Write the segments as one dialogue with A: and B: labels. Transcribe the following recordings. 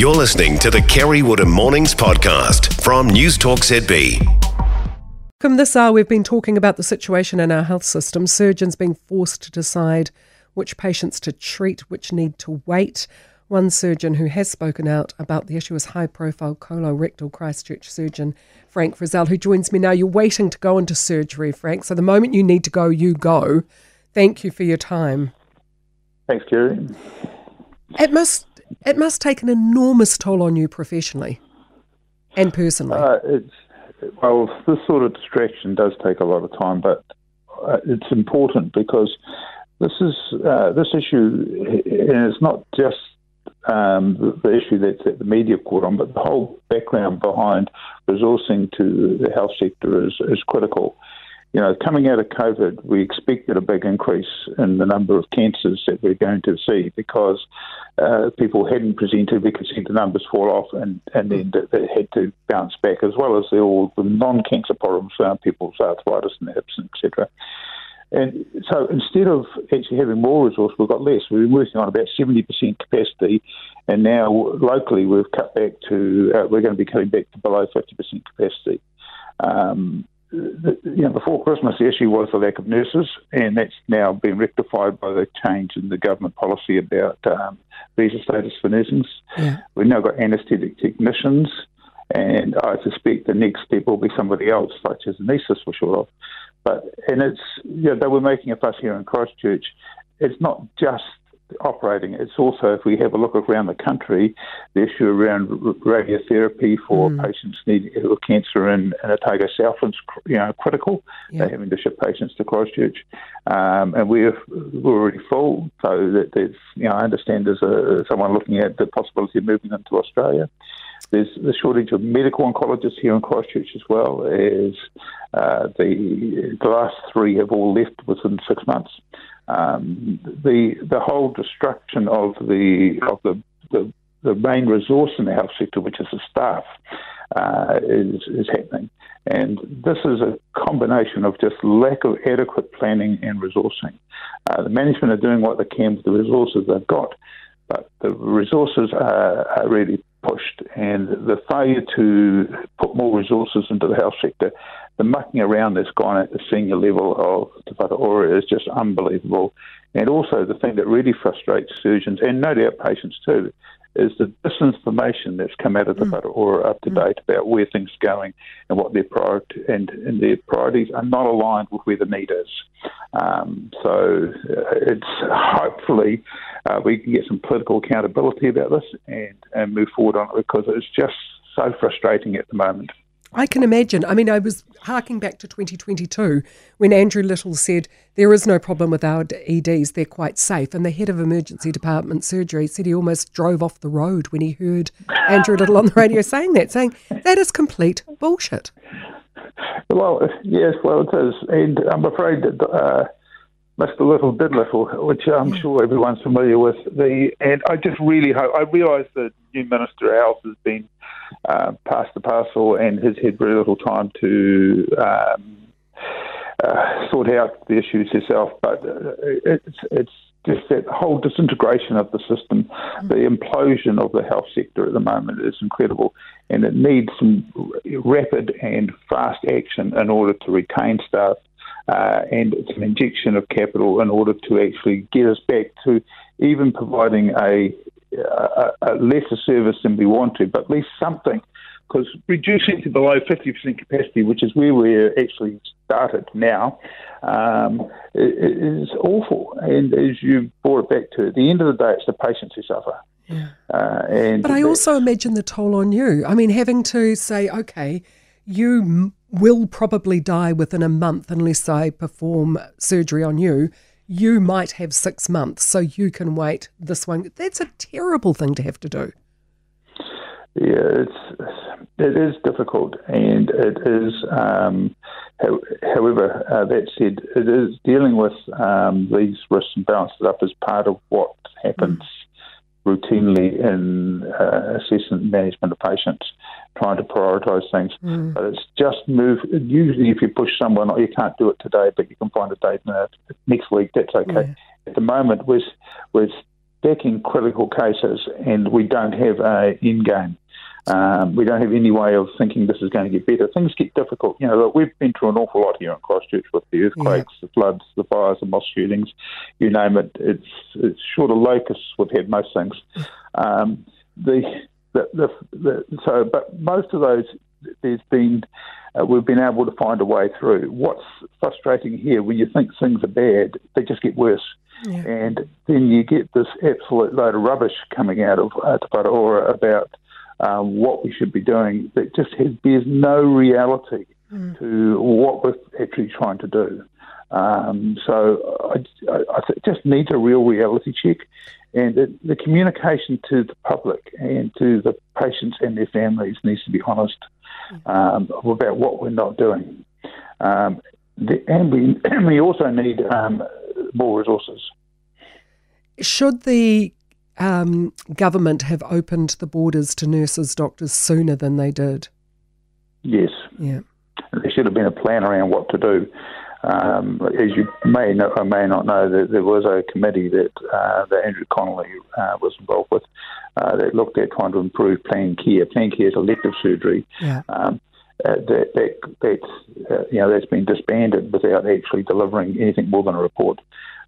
A: You're listening to the Kerre Woodham Mornings podcast from News Talk ZB.
B: From this hour, we've been talking about the situation in our health system, surgeons being forced to decide which patients to treat, which need to wait. One surgeon who has spoken out about the issue is high profile colorectal Christchurch surgeon Frank Frizelle, who joins me now. You're waiting to go into surgery, Frank. So the moment you need to go, you go. Thank you for your time.
C: Thanks, Kerry.
B: It must it must take an enormous toll on you professionally and personally.
C: Uh, it's well, this sort of distraction does take a lot of time, but uh, it's important because this is uh, this issue, and it's not just um, the, the, issue that's that the media caught on, but the whole background behind resourcing to the health sector is, is critical you know, coming out of COVID, we expected a big increase in the number of cancers that we're going to see because uh, people hadn't presented. We could see the numbers fall off, and, and then they had to bounce back, as well as the, all the non-cancer problems around people's arthritis and hips, and etc. And so instead of actually having more resource, we've got less. We've been working on about 70% capacity, and now locally we've cut back to, uh, we're going to be cutting back to below 50% capacity. Um, the, you know, before Christmas, the issue was the lack of nurses, and that's now been rectified by the change in the government policy about um, visa status for nurses. Yeah. We've now got anaesthetic technicians, and I suspect the next step will be somebody else, such as anaesthetist for sure. But and it's you know, they were making a fuss here in Christchurch. It's not just operating. It's also, if we have a look around the country, the issue around radiotherapy for mm. patients needing with cancer in, in Otago South is you know critical. Yeah. They're having to ship patients to Christchurch, um, and we're we're already full. So that there's you know I understand there's a, someone looking at the possibility of moving them to Australia. There's the shortage of medical oncologists here in Christchurch as well as uh, the the last three have all left within six months um, the the whole destruction of the of the, the, the main resource in the health sector, which is the staff, uh, is is happening, and this is a combination of just lack of adequate planning and resourcing. Uh, the management are doing what they can with the resources they've got, but the resources are, are really pushed, and the failure to put more resources into the health sector the mucking around that's gone at the senior level of Te Whatu Ora is just unbelievable. And also the thing that really frustrates surgeons and no doubt patients too is the disinformation that's come out of the mm. Up to mm. date about where things are going and what their priority and, and their priorities are not aligned with where the need is. Um, so uh, it's hopefully uh, we can get some political accountability about this and, and move forward on it because it's just so frustrating at the moment.
B: I can imagine. I mean, I was harking back to 2022 when Andrew Little said there is no problem with our EDs, they're quite safe. And the head of emergency department surgery said he almost drove off the road when he heard Andrew Little on the radio saying that, saying that is complete bullshit.
C: Well, yes, well, it is. And I'm afraid that. Uh, Mr. Little did little, which I'm sure everyone's familiar with. The and I just really hope. I realise the new Minister of Health has been uh, passed the parcel and has had very little time to um, uh, sort out the issues herself. But uh, it's it's just that whole disintegration of the system, the implosion of the health sector at the moment is incredible, and it needs some rapid and fast action in order to retain staff uh, and it's an injection of capital in order to actually get us back to even providing a, a, a lesser service than we want to, but at least something. Because reducing to below 50% capacity, which is where we're actually started now, um, is awful. And as you brought it back to, at the end of the day, it's the patients who suffer.
B: Yeah. Uh, but I also imagine the toll on you. I mean, having to say, okay, you will probably die within a month unless I perform surgery on you. You might have six months, so you can wait this one. That's a terrible thing to have to do.
C: Yeah, it's it is difficult, and it is. Um, however, uh, that said, it is dealing with um, these risks and balances up as part of what happens routinely in uh, assessment management of patients, trying to prioritise things. Mm. But it's just move. Usually, if you push someone, you can't do it today, but you can find a date next week. That's okay. Yeah. At the moment, we're, we're decking critical cases, and we don't have a end game. Um, we don't have any way of thinking this is going to get better. Things get difficult. You know, look, we've been through an awful lot here in Christchurch with the earthquakes, yeah. the floods, the fires, the mosque shootings, you name it. It's it's short of locusts. We've had most things. Um, the, the, the, the, so, but most of those, there's been uh, we've been able to find a way through. What's frustrating here, when you think things are bad, they just get worse. Yeah. And then you get this absolute load of rubbish coming out of uh, Te about um, what we should be doing that just has, bears no reality mm. to what we're actually trying to do. Um, so I, I, it just needs a real reality check, and it, the communication to the public and to the patients and their families needs to be honest um, about what we're not doing. Um, the, and we and we also need um, more resources.
B: Should the um, government have opened the borders to nurses, doctors sooner than they did?
C: Yes.
B: Yeah.
C: There should have been a plan around what to do. Um, as you may know, or may not know, that there was a committee that uh, that Andrew Connolly uh, was involved with uh, that looked at trying to improve planned care. Planned care is elective surgery.
B: Yeah. Um,
C: uh, that that that's uh, you know that's been disbanded without actually delivering anything more than a report.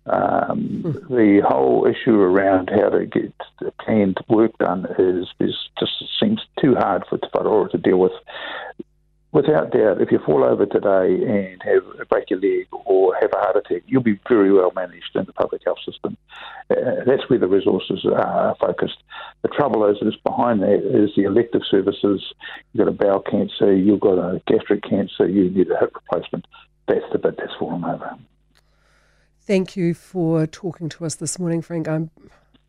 C: Um, hmm. The whole issue around how to get planned work done is, is just seems too hard for Te to deal with. Without doubt, if you fall over today and have break your leg or have a heart attack, you'll be very well managed in the public health system. Uh, that's where the resources are focused. The trouble is, is behind that is the elective services. You've got a bowel cancer, you've got a gastric cancer, you need a hip replacement. That's the bit that's fallen over.
B: Thank you for talking to us this morning, Frank. I'm,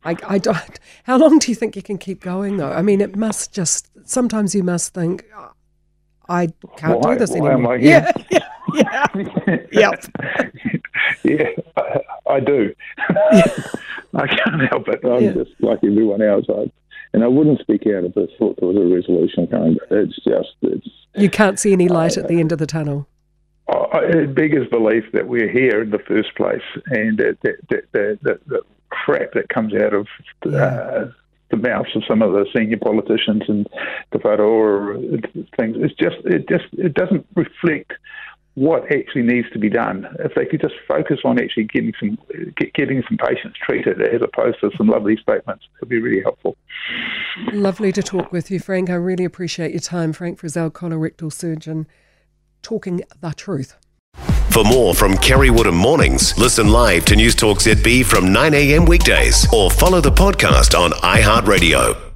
B: I, I don't. How long do you think you can keep going, though? I mean, it must just. Sometimes you must think, I can't why, do this anymore.
C: Yeah,
B: yeah, yeah. yep.
C: yeah, I, I do. I can't help it. I'm yeah. just like everyone else. I, and I wouldn't speak out if I thought there was a resolution coming. But it's just it's.
B: You can't see any light uh, at the end of the tunnel
C: it beggars belief that we're here in the first place, and that, that, that the crap that comes out of uh, the mouths of some of the senior politicians and the or things, it's just it just it doesn't reflect what actually needs to be done. If they could just focus on actually getting some get, getting some patients treated as opposed to some lovely statements, it would be really helpful.
B: Lovely to talk with you, Frank. I really appreciate your time, Frank Frizelle, colorectal surgeon, talking the truth.
A: For more from Kerre Woodham Mornings, listen live to News Talk ZB from 9 a.m. weekdays or follow the podcast on iHeartRadio.